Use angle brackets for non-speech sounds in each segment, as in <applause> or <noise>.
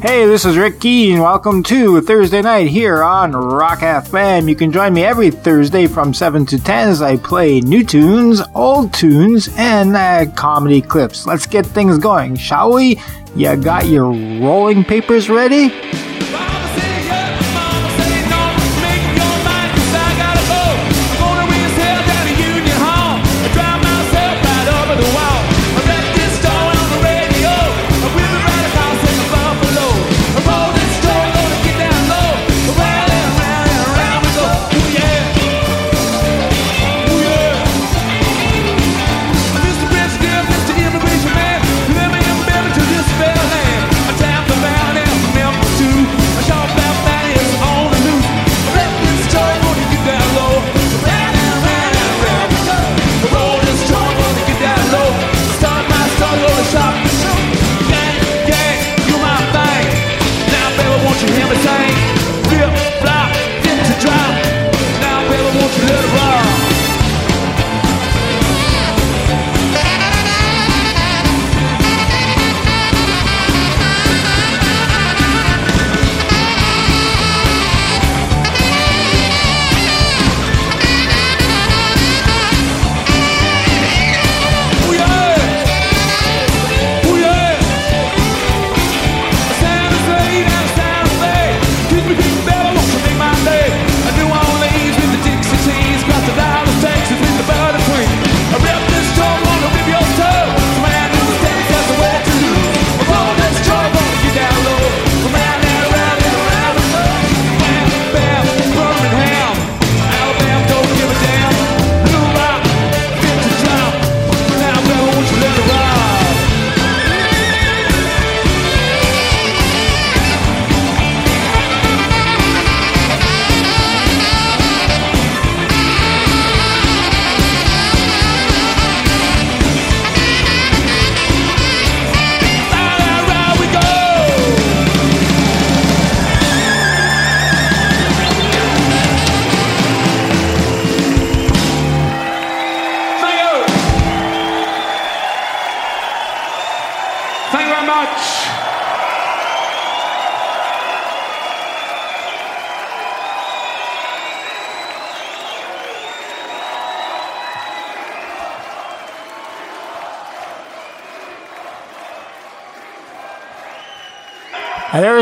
Hey, this is Rick Keen, welcome to Thursday night here on Rock FM. You can join me every Thursday from 7 to 10 as I play new tunes, old tunes, and uh, comedy clips. Let's get things going, shall we? You got your rolling papers ready?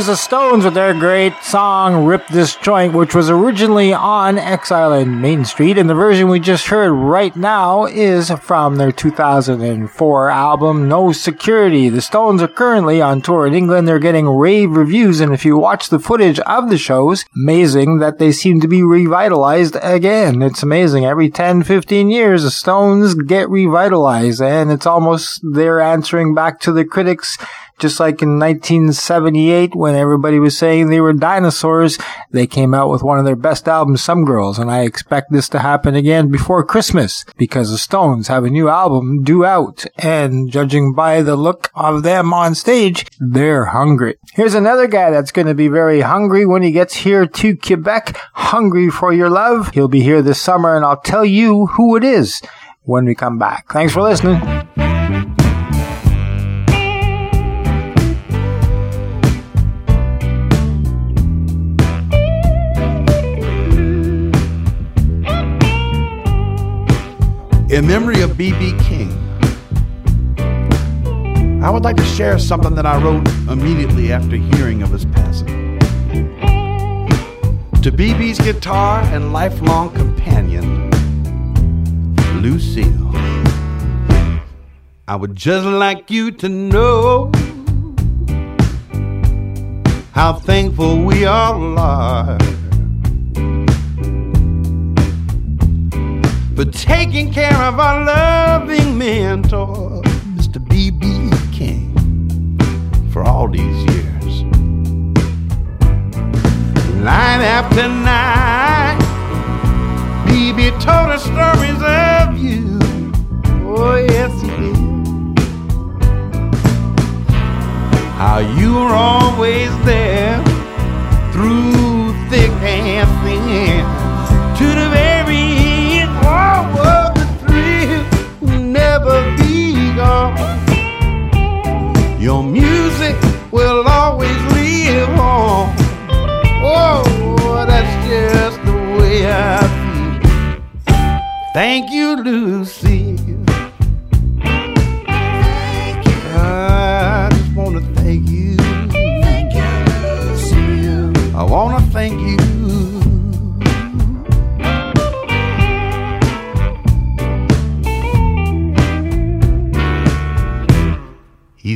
And the Stones with their great song Rip This Joint, which was originally on Exile on Main Street. And the version we just heard right now is from their 2004 album No Security. The Stones are currently on tour in England. They're getting rave reviews. And if you watch the footage of the shows, amazing that they seem to be revitalized again. It's amazing. Every 10, 15 years, the Stones get revitalized. And it's almost they're answering back to the critics just like in 1978 when everybody was saying they were dinosaurs, they came out with one of their best albums, Some Girls, and I expect this to happen again before Christmas because the Stones have a new album due out, and judging by the look of them on stage, they're hungry. Here's another guy that's going to be very hungry when he gets here to Quebec, hungry for your love. He'll be here this summer, and I'll tell you who it is when we come back. Thanks for listening. In memory of B.B. King, I would like to share something that I wrote immediately after hearing of his passing. To B.B.'s guitar and lifelong companion, Lucille, I would just like you to know how thankful we all are for taking care of our loving mentor, Mr. B.B. King, for all these years. Night after night, B.B. told us stories of you. Oh, yes, he did. How you were always there through thick and thin to the very never be gone. Your music will always live on. Oh, that's just the way I feel. Thank you, Lucy.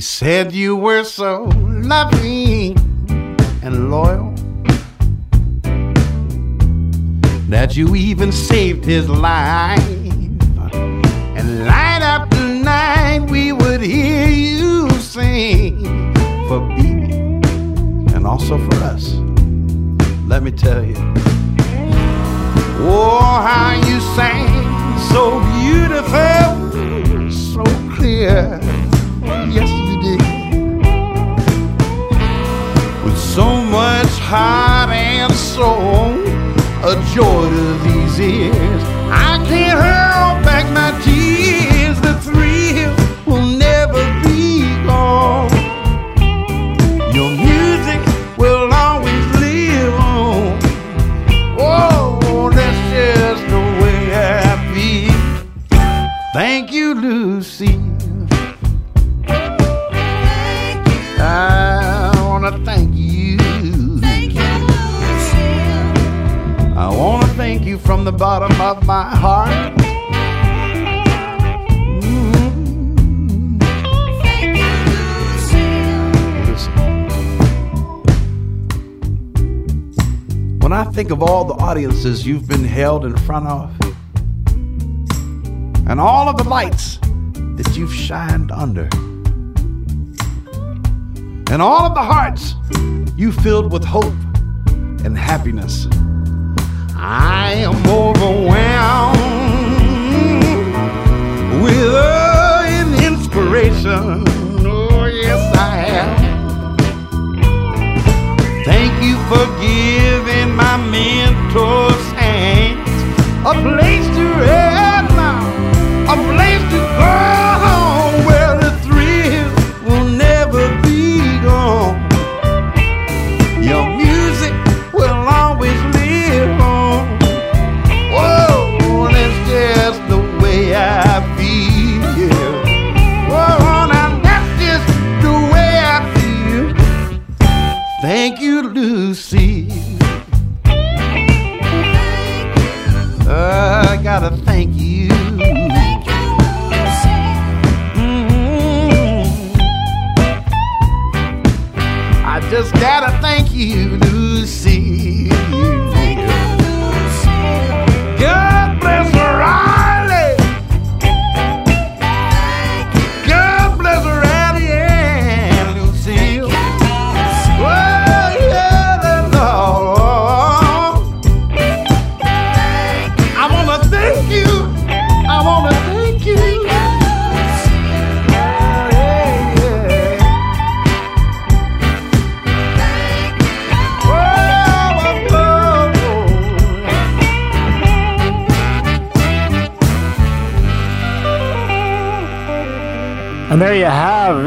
He said you were so loving and loyal that you even saved his life. And night after night, we would hear you sing for B.B. and also for us. Let me tell you. Oh, how you sang so beautiful, so clear. Heart and soul, a joy to these ears. I can't hold back my tears. Bottom of my heart. Mm. Listen. When I think of all the audiences you've been held in front of, and all of the lights that you've shined under, and all of the hearts you filled with hope and happiness, I am overwhelmed with an inspiration. Oh, yes, I am. Thank you for giving my mentor's hands a place to rest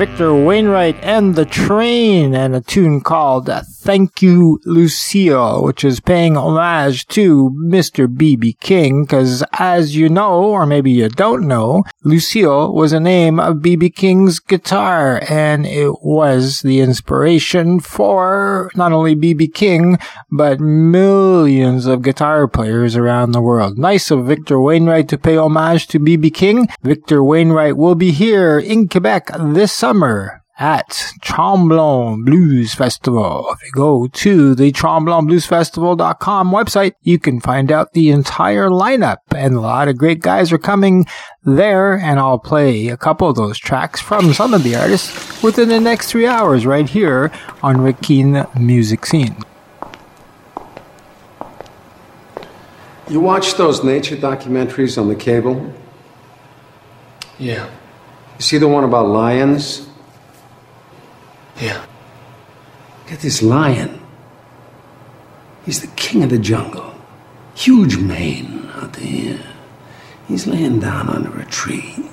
Victor The Train and a tune called Thank You Lucille, which is paying homage to Mr. B.B. King, because as you know, or maybe you don't know, Lucille was a name of B.B. King's guitar, and it was the inspiration for not only B.B. King, but millions of guitar players around the world. Nice of Victor Wainwright to pay homage to B.B. King. Victor Wainwright will be here in Quebec this summer at Tremblant Blues Festival. If you go to the tremblantbluesfestival.com website, you can find out the entire lineup and a lot of great guys are coming there and I'll play a couple of those tracks from some of the artists within the next three hours right here on Rick Music Scene. You watch those nature documentaries on the cable? Yeah, You see the one about lions? Yeah. Get this lion. He's the king of the jungle. Huge mane out there. He's laying down under a tree in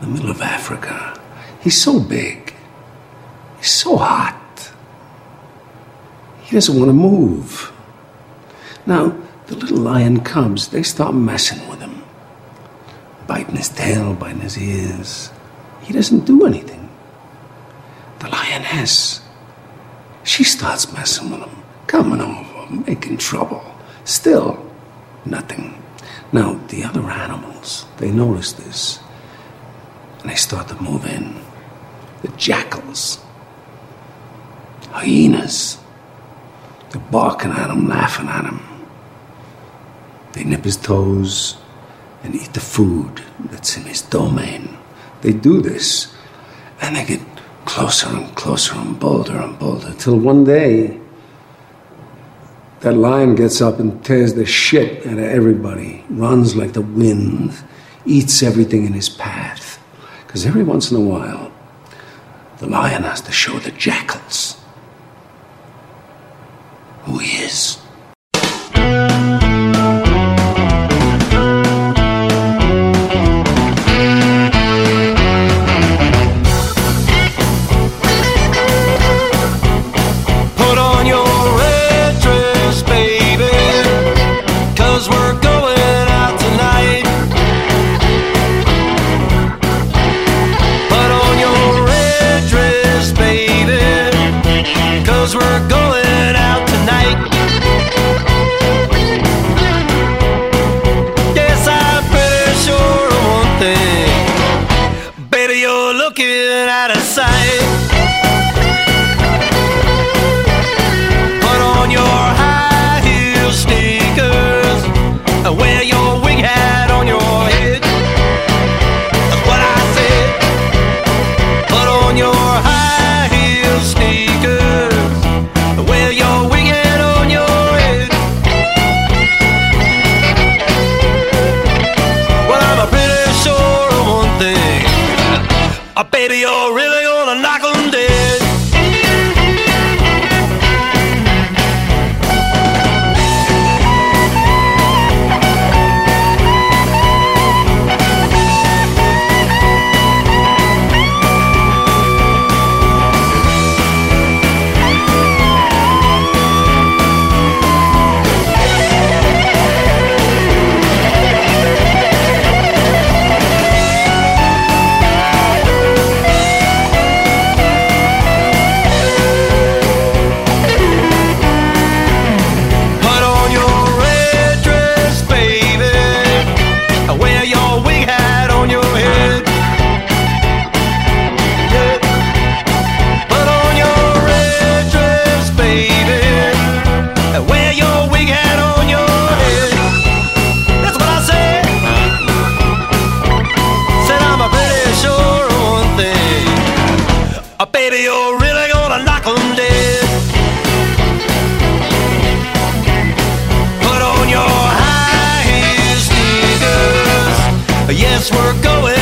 the middle of Africa. He's so big. He's so hot. He doesn't want to move. Now, the little lion cubs, they start messing with him. Biting his tail, biting his ears. He doesn't do anything. The lioness, she starts messing with him, coming over, making trouble. Still, nothing. Now, the other animals, they notice this, and they start to move in. the jackals, hyenas. They're barking at him, laughing at him. They nip his toes and eat the food that's in his domain. They do this, and they get closer and closer and bolder and bolder, till one day that lion gets up and tears the shit out of everybody, runs like the wind, eats everything in his path. Because every once in a while, the lion has to show the jackals who he is. Baby, you're really gonna knock 'em dead. Put on your high heel sneakers. Yes, we're going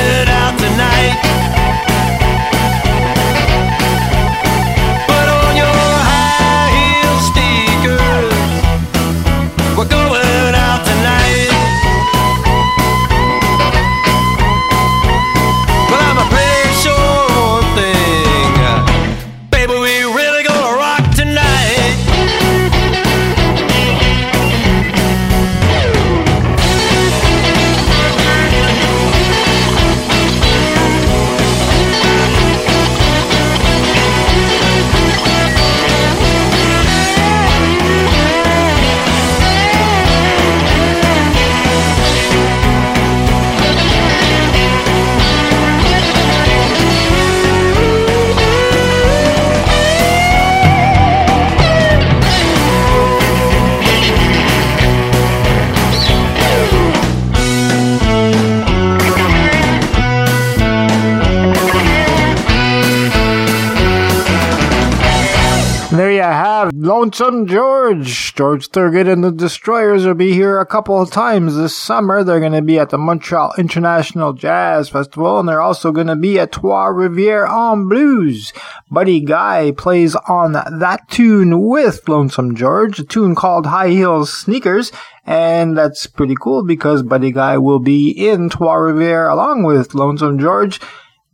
Lonesome George. George Thorogood and the Destroyers will be here a couple of times this summer. They're going to be at the Montreal International Jazz Festival, and they're also going to be at Trois Rivières en Blues. Buddy Guy plays on that tune with Lonesome George, a tune called High Heels Sneakers. And that's pretty cool because Buddy Guy will be in Trois Rivières along with Lonesome George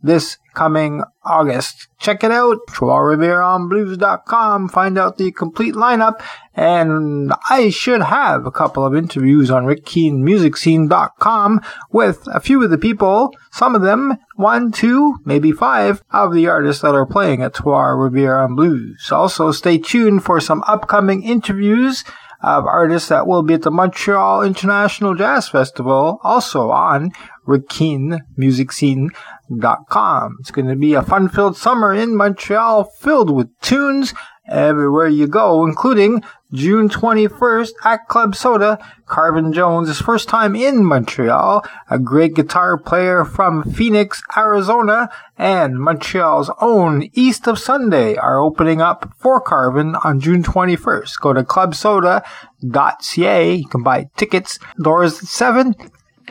this coming August. Check it out, TroisRiviereOnBlues.com. Find out the complete lineup. And I should have a couple of interviews on RickKeenMusicScene.com with a few of the people, some of them, one, two, maybe five of the artists that are playing at Trois Riviere on Blues. Also, stay tuned for some upcoming interviews of artists that will be at the Montreal International Jazz Festival, also on rickkeenmusicscene.com. It's going to be a fun-filled summer in Montreal filled with tunes everywhere you go, including June 21st at Club Soda, Carvin Jones' first time in Montreal, a great guitar player from Phoenix, Arizona, and Montreal's own East of Sunday are opening up for Carvin on June 21st. Go to clubsoda.ca. You can buy tickets. Doors at 7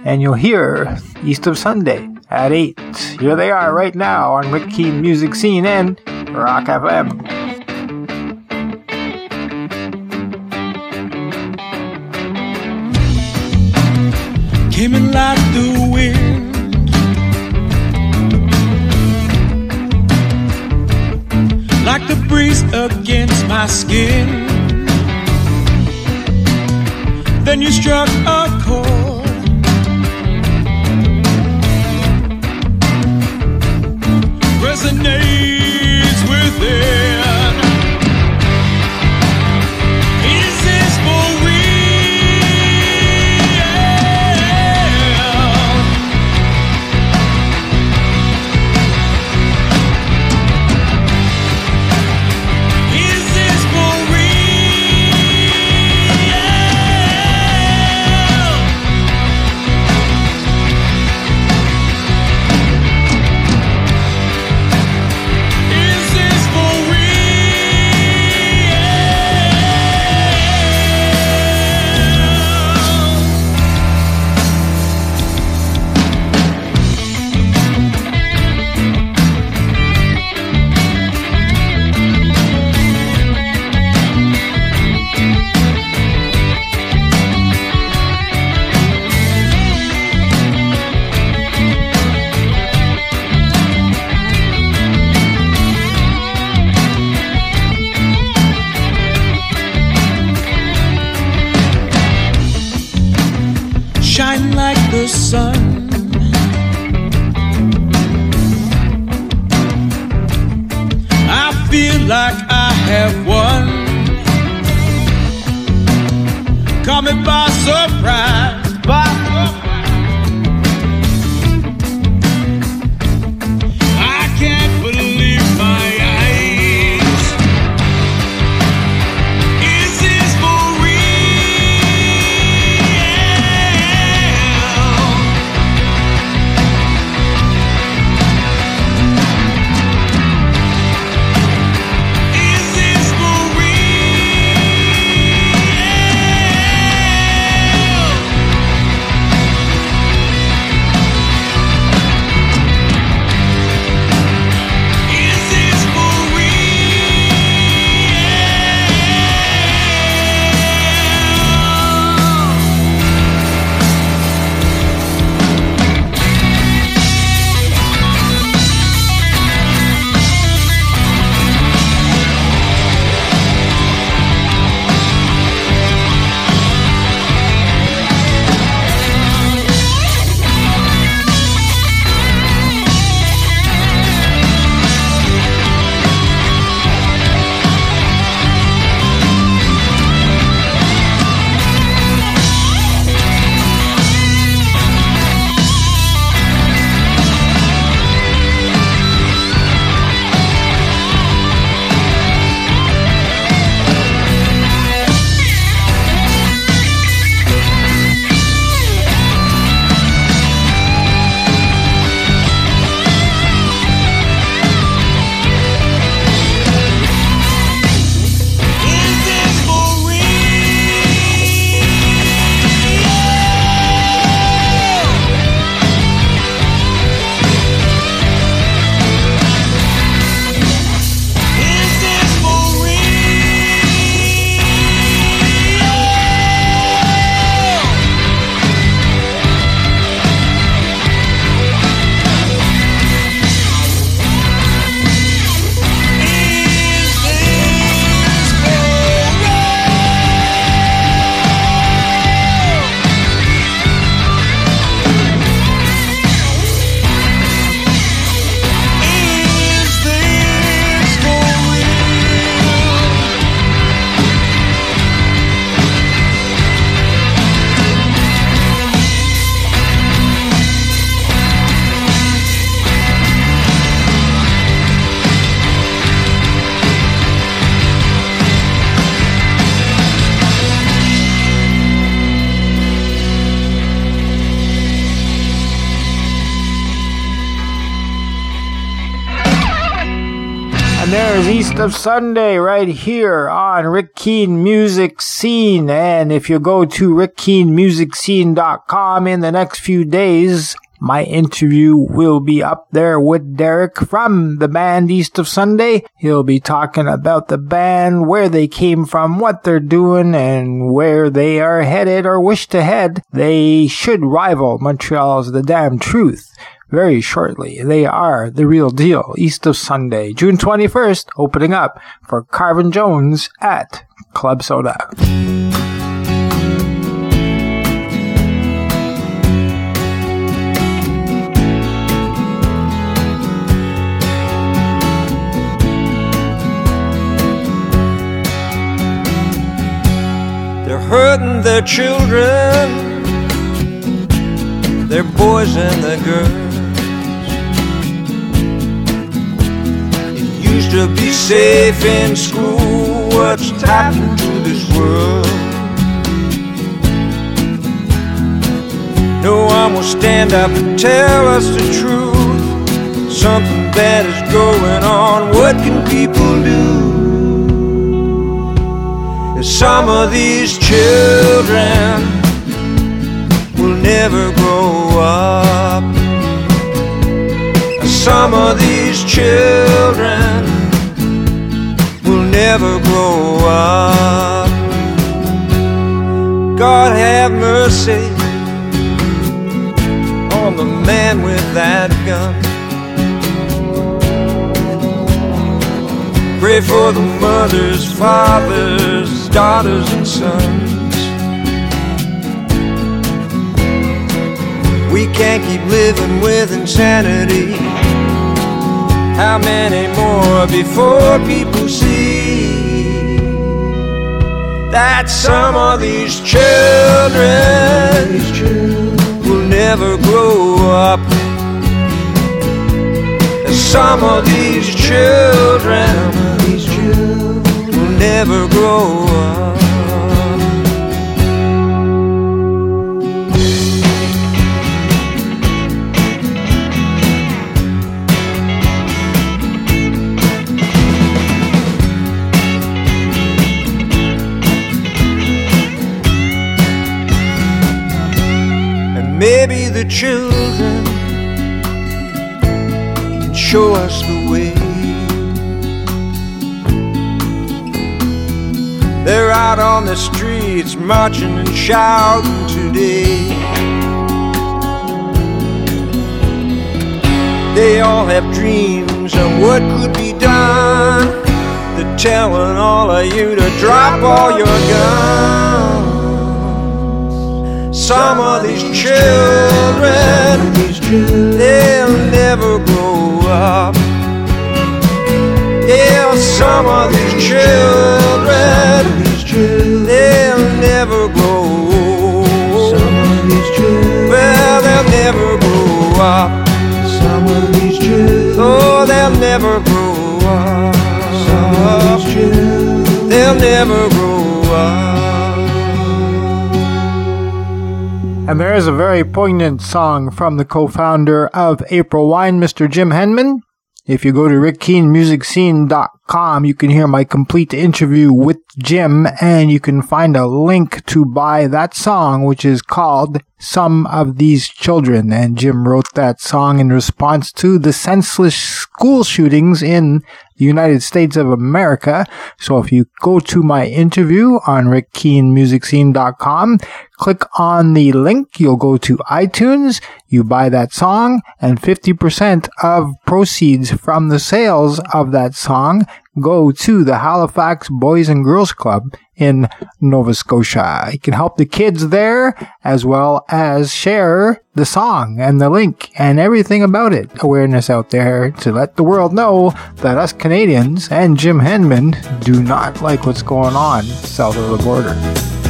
and you'll hear East of Sunday at 8. Here they are right now on Rick Keen Music Scene and Rock FM. Came in like the wind. Like the breeze against my skin. Then you struck a chord. Resonates within. And there's East of Sunday right here on Rick Keen Music Scene. And if you go to rickkeenmusicscene.com in the next few days, my interview will be up there with Derek from the band East of Sunday. He'll be talking about the band, where they came from, what they're doing, and where they are headed or wish to head. They should rival Montreal's The Damn Truth very shortly. They are the real deal. East of Sunday, June 21st, opening up for Carvin Jones at Club Soda. They're hurting their children, their boys and their girls. To be safe in school. What's happened to this world? No one will stand up and tell us the truth. Something bad is going on. What can people do? Some of these children will never grow up. Some of these children never grow up. God have mercy on the man with that gun. Pray for the mothers, fathers, daughters, and sons. We can't keep living with insanity. How many more before people see that some of these children will never grow up? Some of these children will never grow up. Children can show us the way. They're out on the streets marching and shouting today. They all have dreams of what could be done. They're telling all of you to drop all your guns. Some of these children, they'll never grow up. Yeah, some of these children, they'll never grow. Well, they'll never grow up. Oh, they'll never grow up. They'll never grow up. And there is a very poignant song from the co-founder of April Wine, Mr. Jim Henman. If you go to rickkeenmusicscene.com, you can hear my complete interview with Jim and you can find a link to buy that song, which is called Some of These Children. And Jim wrote that song in response to the senseless school shootings in the United States of America. So if you go to my interview on rickkeenmusicscene.com, click on the link, you'll go to iTunes, you buy that song, and 50% of proceeds from the sales of that song go to the Halifax Boys and Girls Club in Nova Scotia. You can help the kids there as well as share the song and the link and everything about it. Awareness out there to let the world know that us Canadians and Jim Henman do not like what's going on south of the border.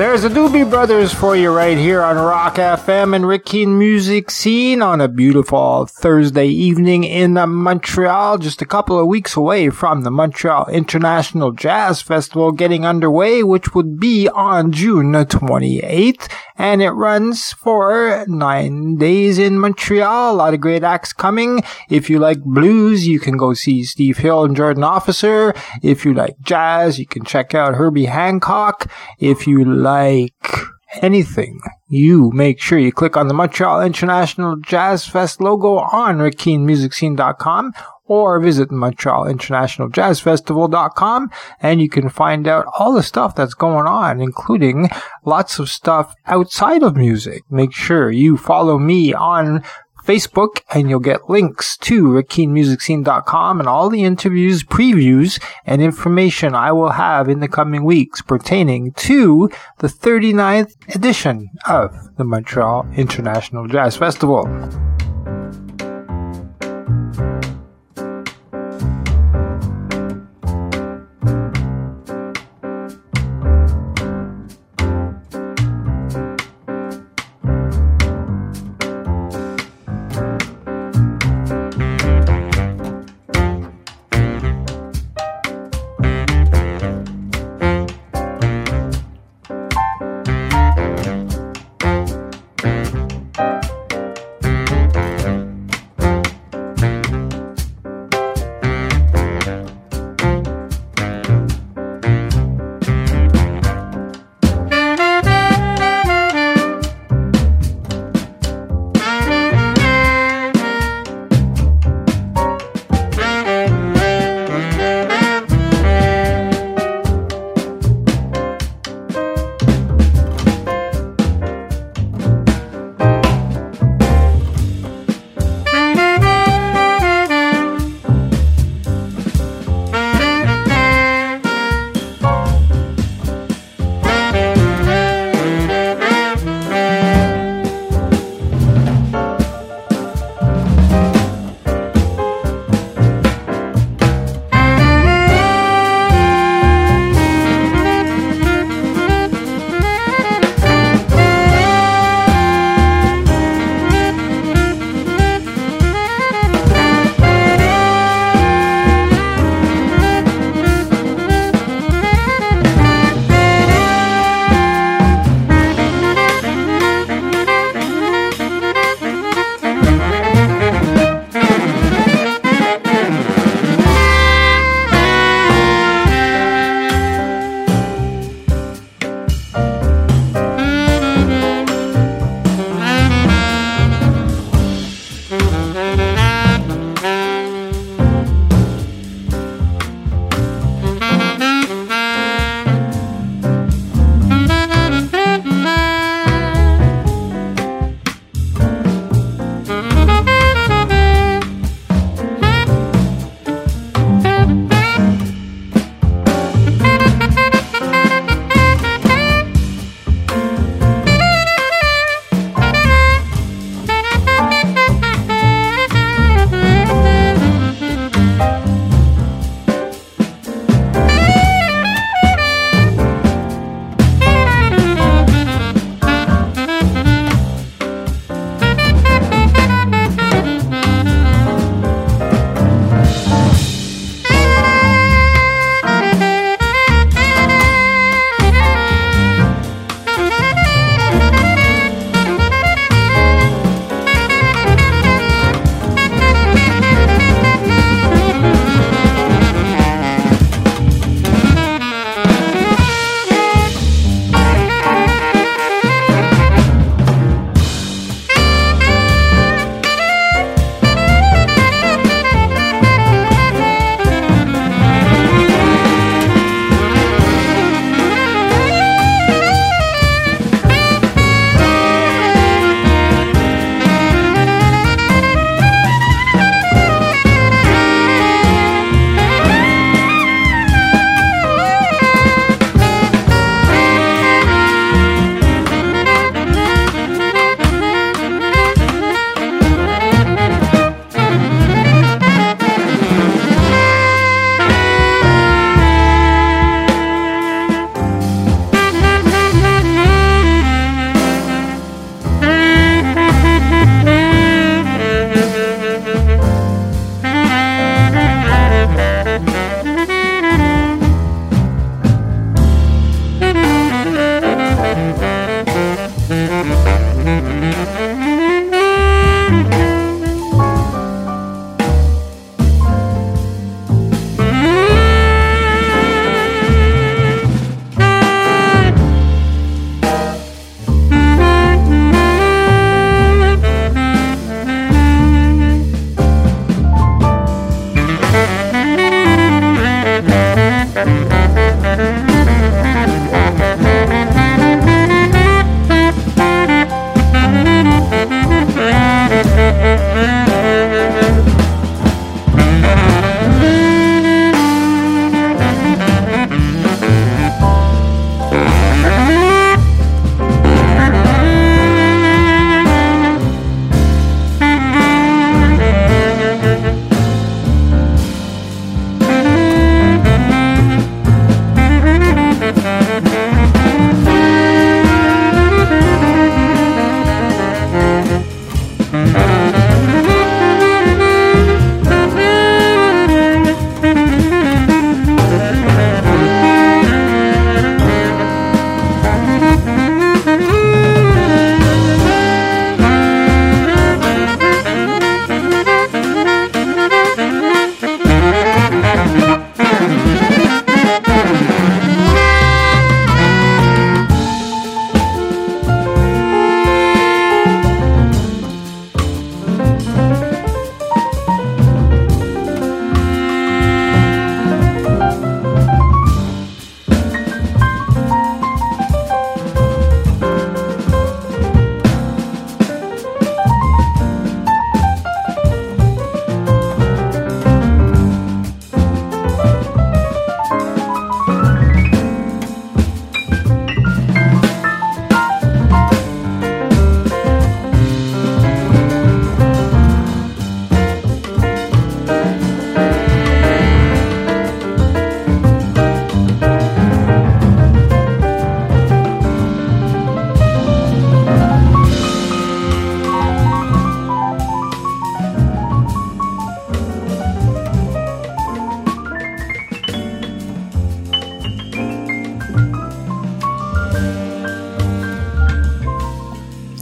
There's the Doobie Brothers for you right here on Rock FM and Rick Music Scene on a beautiful Thursday evening in Montreal, just a couple of weeks away from the Montreal International Jazz Festival getting underway, which would be on June 28th. And it runs for nine days in Montreal. A lot of great acts coming. If you like blues, you can go see Steve Hill and Jordan Officer. If you like jazz, you can check out Herbie Hancock. If you like anything, you make sure you click on the Montreal International Jazz Fest logo on rickeenmusicscene.com or visit montrealinternationaljazzfestival.com and you can find out all the stuff that's going on, including lots of stuff outside of music. Make sure you follow me on Facebook and you'll get links to rickeenmusicscene.com and all the interviews, previews, and information I will have in the coming weeks pertaining to the 39th edition of the Montreal International Jazz Festival.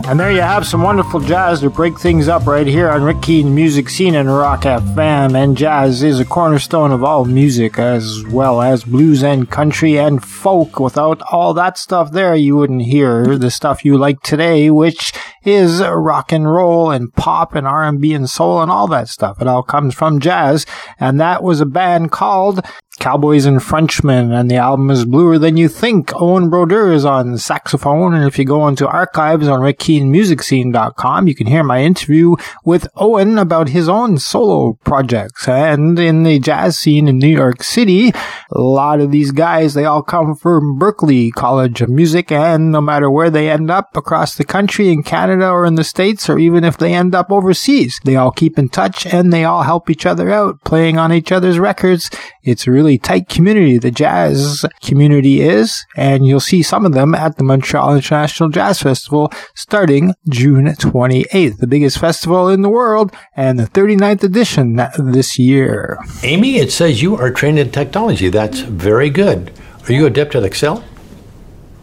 And there you have some wonderful jazz to break things up right here on Rick Keaton Music Scene and Rock FM. And jazz is a cornerstone of all music, as well as blues and country and folk. Without all that stuff there, you wouldn't hear the stuff you like today, which is rock and roll and pop and R&B and soul and all that stuff. It all comes from jazz. And that was a band called Cowboys and Frenchmen, and the album is bluer than you think. Owen Broder is on saxophone, and if you go into archives on RickKeatonMusicScene.com, you can hear my interview with Owen about his own solo projects. And in the jazz scene in New York City, a lot of these guys, they all come from Berklee College of Music, and no matter where they end up across the country, in Canada or in the States, or even if they end up overseas, they all keep in touch and they all help each other out, playing on each other's records. It's a really tight community, the jazz community is, and you'll see some of them at the Montreal International Jazz Festival starting June 28th, the biggest festival in the world and the 39th edition this year. Amy, it says you are trained in technology. That's very good. Are you adept at Excel?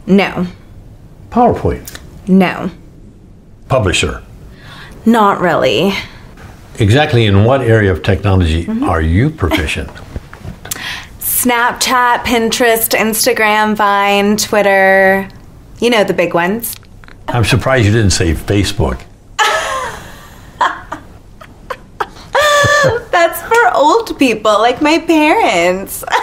No. PowerPoint? No. Publisher? Not really. Exactly in what area of technology mm-hmm. are you proficient? Snapchat, Pinterest, Instagram, Vine, Twitter. You know the big ones. I'm surprised you didn't say Facebook. <laughs> That's for old people, like my parents. <laughs>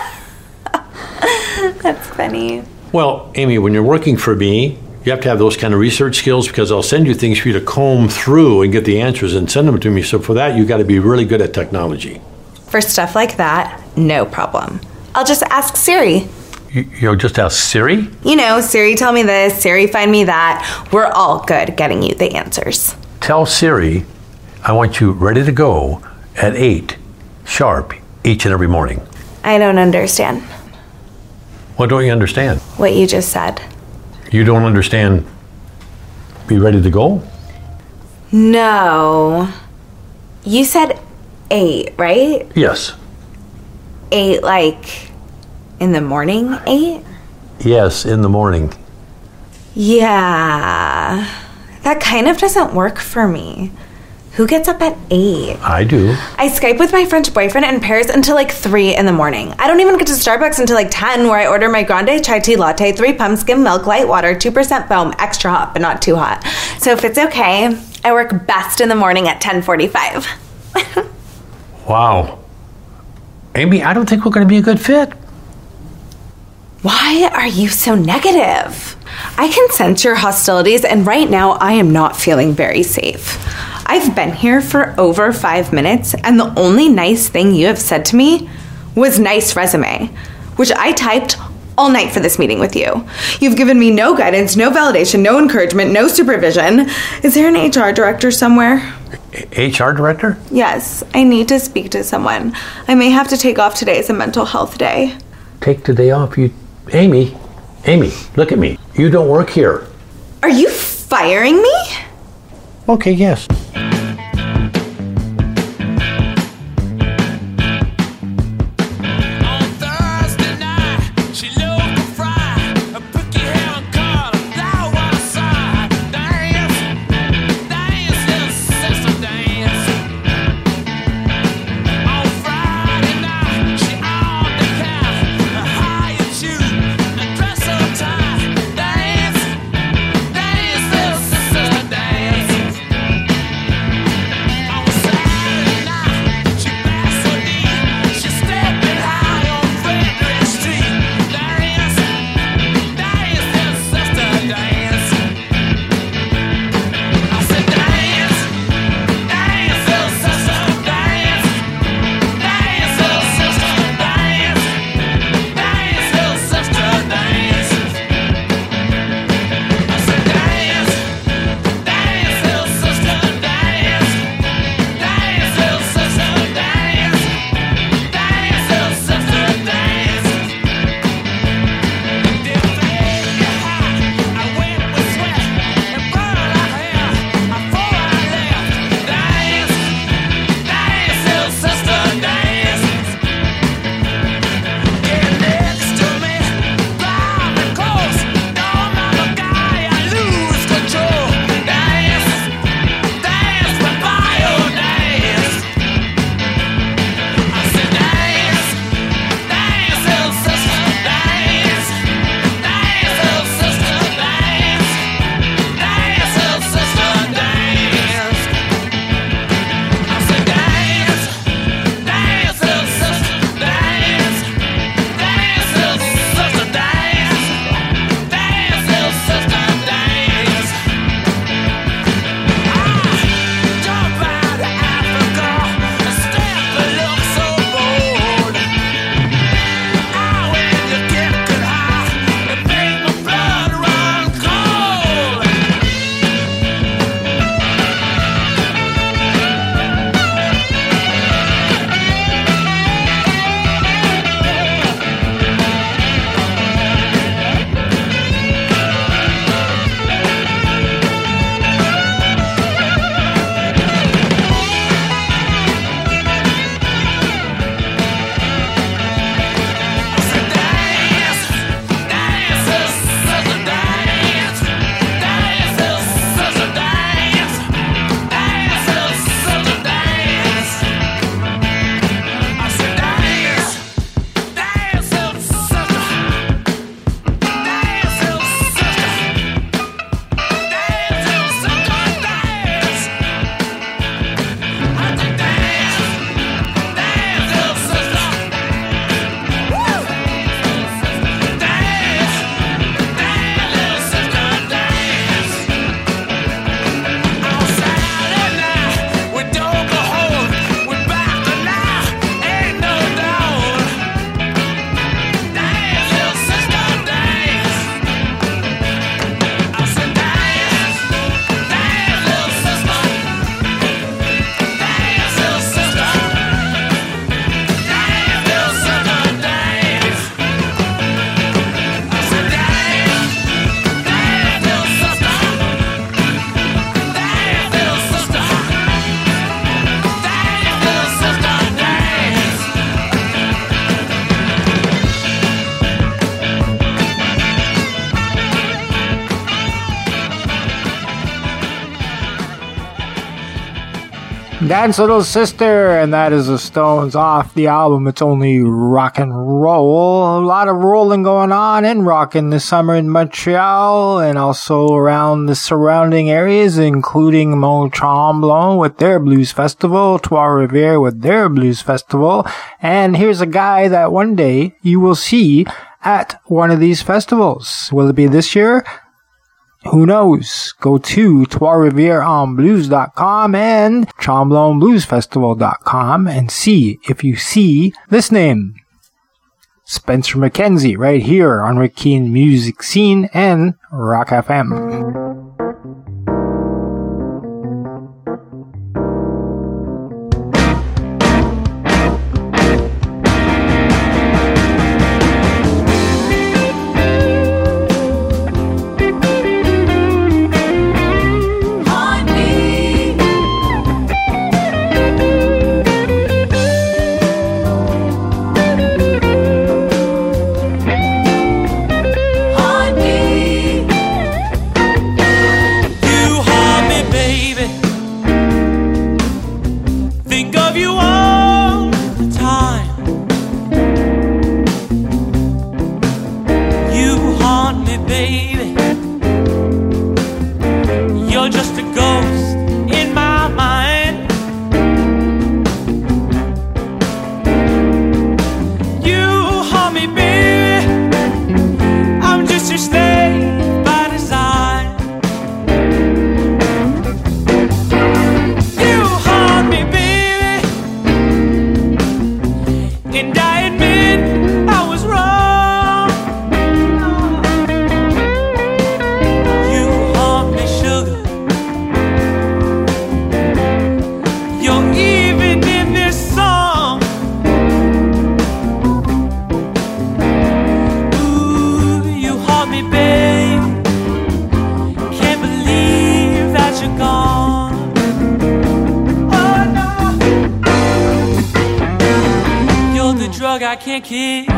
<laughs> That's funny. Well, Amy, when you're working for me, you have to have those kind of research skills because I'll send you things for you to comb through and get the answers and send them to me. So for that, you got to be really good at technology. For stuff like that, no problem. I'll just ask Siri. You, you'll just ask Siri? You know, Siri, tell me this, Siri, find me that. We're all good getting you the answers. Tell Siri I want you ready to go at 8 sharp each and every morning. I don't understand What don't you understand? what you just said. You don't understand be ready to go? No. You said eight, right? Yes. Eight, like in the morning, eight? Yes, in the morning. Yeah. That kind of doesn't work for me. Who gets up at eight? I do. I Skype with my French boyfriend in Paris until like 3 in the morning. I don't even get to Starbucks until like 10, where I order my grande chai tea latte, 3 pumps, skim milk, light water, 2% foam, extra hot, but not too hot. So if it's okay, I work best in the morning at 1045. <laughs> Wow. Amy, I don't think we're going to be a good fit. Why are you so negative? I can sense your hostilities, and right now I am not feeling very safe. I've been here for over five minutes, and the only nice thing you have said to me was nice resume, which I typed all night for this meeting with you. You've given me no guidance, no validation, no encouragement, no supervision. Is there an HR director somewhere? HR director? Yes, I need to speak to someone. I may have to take off today as a mental health day. Take today off. You, Amy, Amy, look at me. You don't work here. Are you firing me? Okay, yes. Dance, Little Sister, and that is the Stones off the album. It's only rock and roll. A lot of rolling going on in rocking this summer in Montreal and also around the surrounding areas, including Mont Tremblant with their blues festival, Trois Rivières with their blues festival. And here's a guy that one day you will see at one of these festivals. Will it be this year? Who knows? Go to TroisRiviereOnBlues.com and TremblantBluesFestival.com and see if you see this name. Spencer MacKenzie right here on Rick Keen Music Scene and Rock FM. keep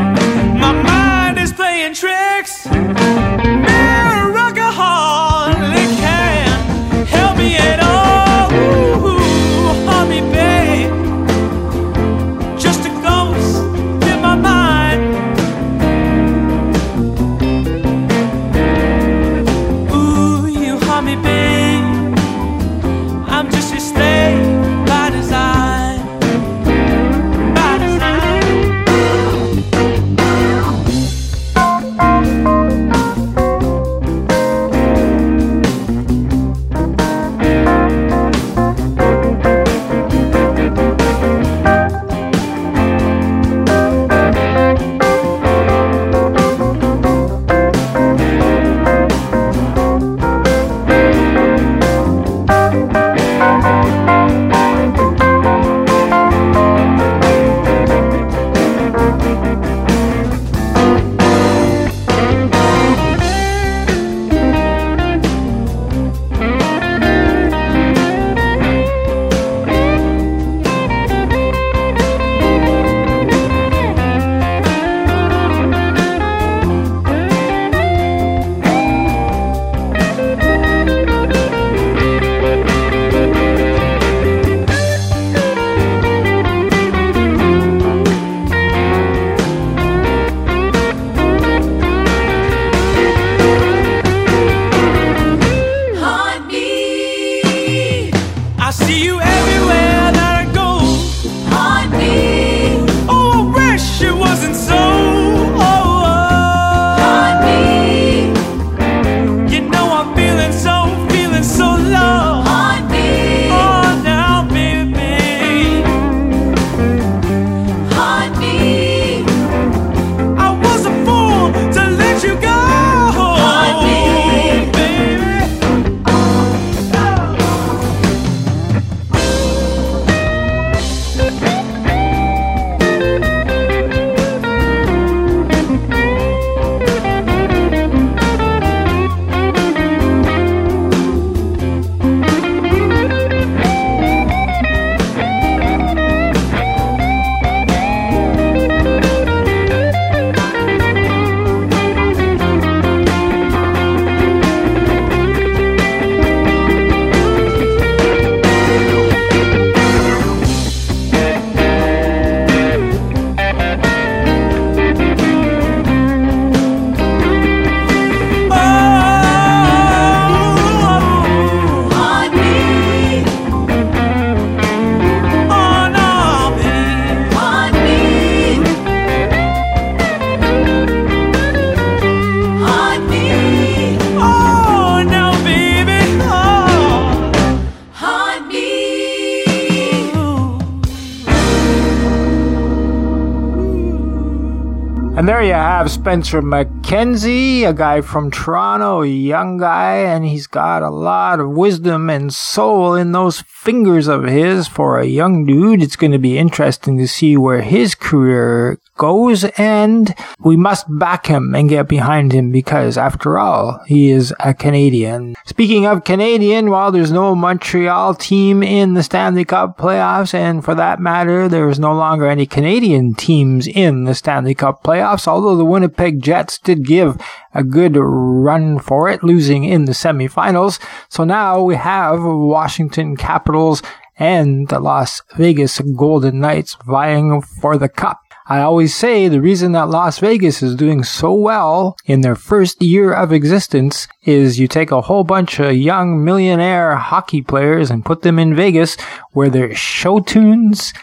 have Spencer MacKenzie, a guy from Toronto, a young guy, and he's got a lot of wisdom and soul in those fingers of his for a young dude. It's going to be interesting to see where his career goes and we must back him and get behind him because after all, he is a Canadian. Speaking of Canadian, while there's no Montreal team in the Stanley Cup playoffs and for that matter, there is no longer any Canadian teams in the Stanley Cup playoffs, although the Winnipeg Jets did give a good run for it, losing in the semifinals. So now we have Washington Capitals and the Las Vegas Golden Knights vying for the cup. I always say the reason that Las Vegas is doing so well in their first year of existence is you take a whole bunch of young millionaire hockey players and put them in Vegas where there's show tunes,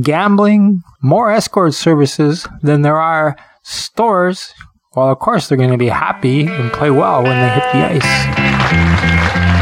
gambling, more escort services than there are stores. Well, of course, they're going to be happy and play well when they hit the ice.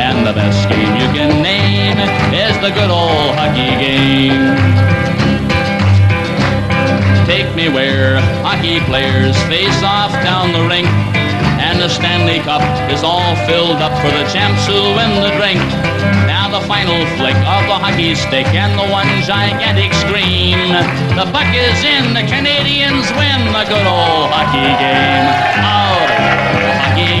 And the best game you can name is the good old hockey game. Take me where hockey players face off down the rink. And the Stanley Cup is all filled up for the champs who win the drink. Now the final flick of the hockey stick and the one gigantic scream. The puck is in, the Canadians win the good old hockey game. Oh, the hockey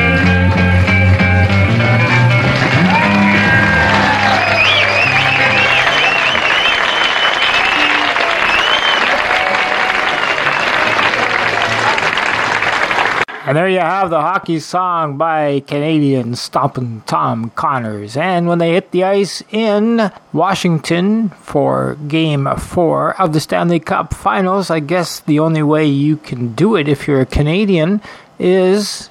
And there you have the hockey song by Canadian Stompin' Tom Connors. And when they hit the ice in Washington for game four of the Stanley Cup finals, I guess the only way you can do it if you're a Canadian is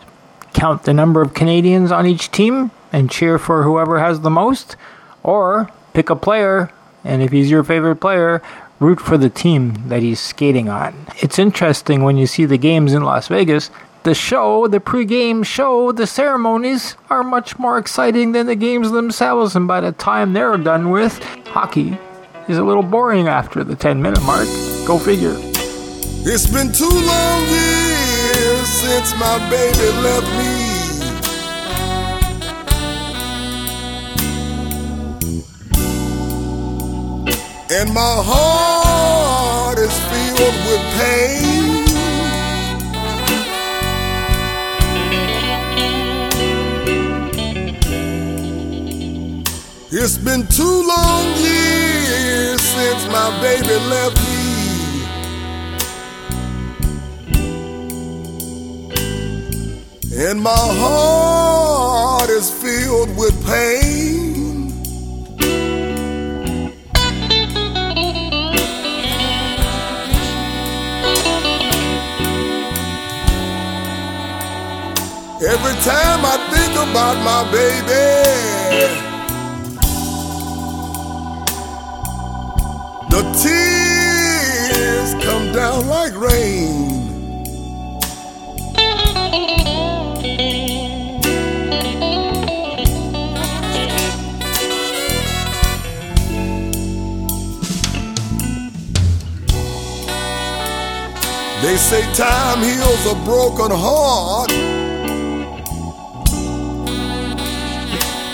count the number of Canadians on each team and cheer for whoever has the most, or pick a player, and if he's your favorite player, root for the team that he's skating on. It's interesting when you see the games in Las Vegas the show, the pre-game show, the ceremonies are much more exciting than the games themselves, and by the time they're done with, hockey is a little boring after the 10 minute mark. Go figure. It's been two long years since my baby left me. And my heart It's been two long years since my baby left me. And my heart is filled with pain. Every time I think about my baby. The tears come down like rain. They say time heals a broken heart.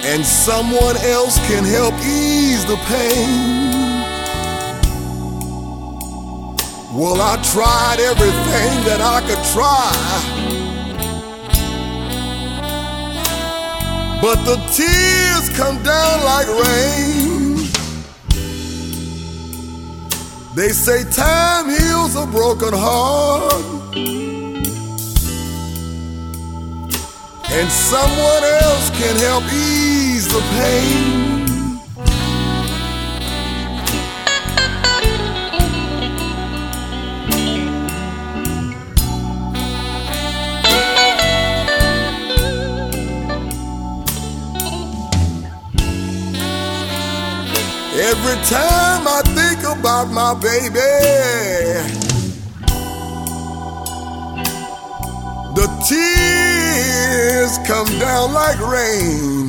And someone else can help ease the pain. Well, I tried everything that I could try. But the tears come down like rain. They say time heals a broken heart. And someone else can help ease the pain. Every time I think about my baby, the tears come down like rain.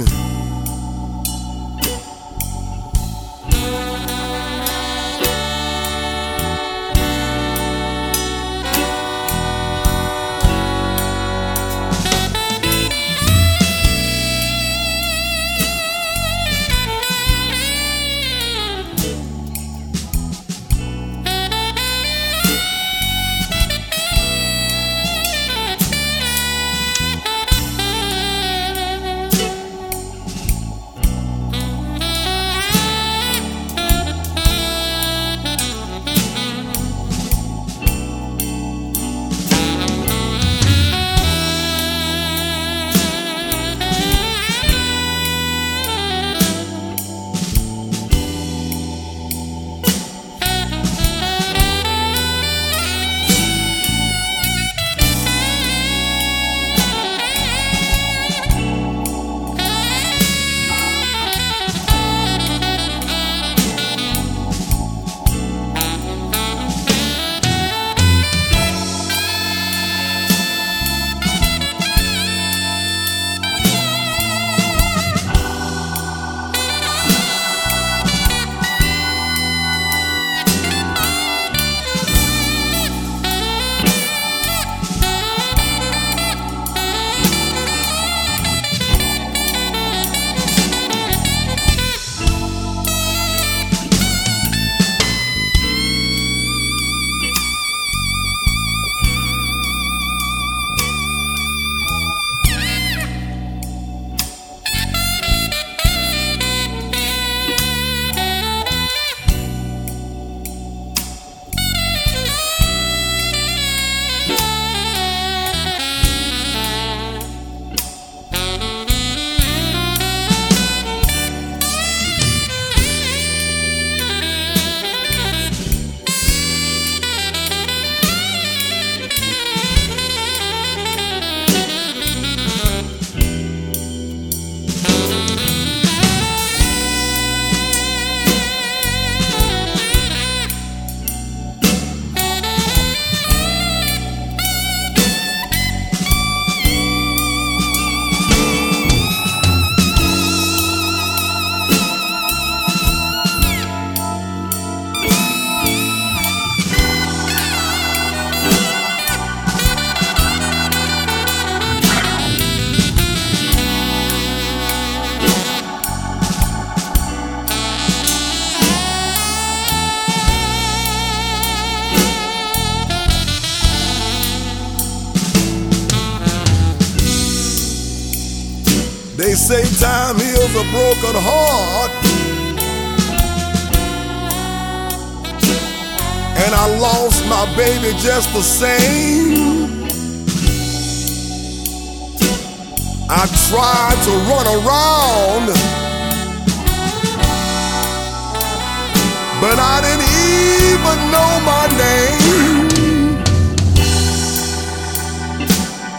Time heals a broken heart. And I lost my baby just the same. I tried to run around, but I didn't even know my name.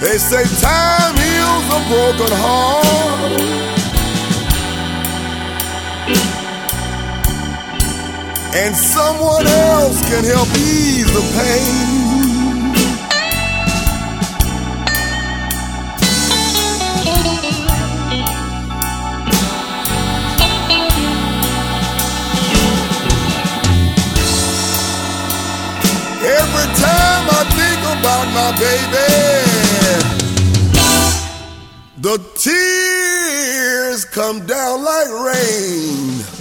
They say time heals a broken heart. And someone else can help ease the pain. Every time I think about my baby. The tears come down like rain.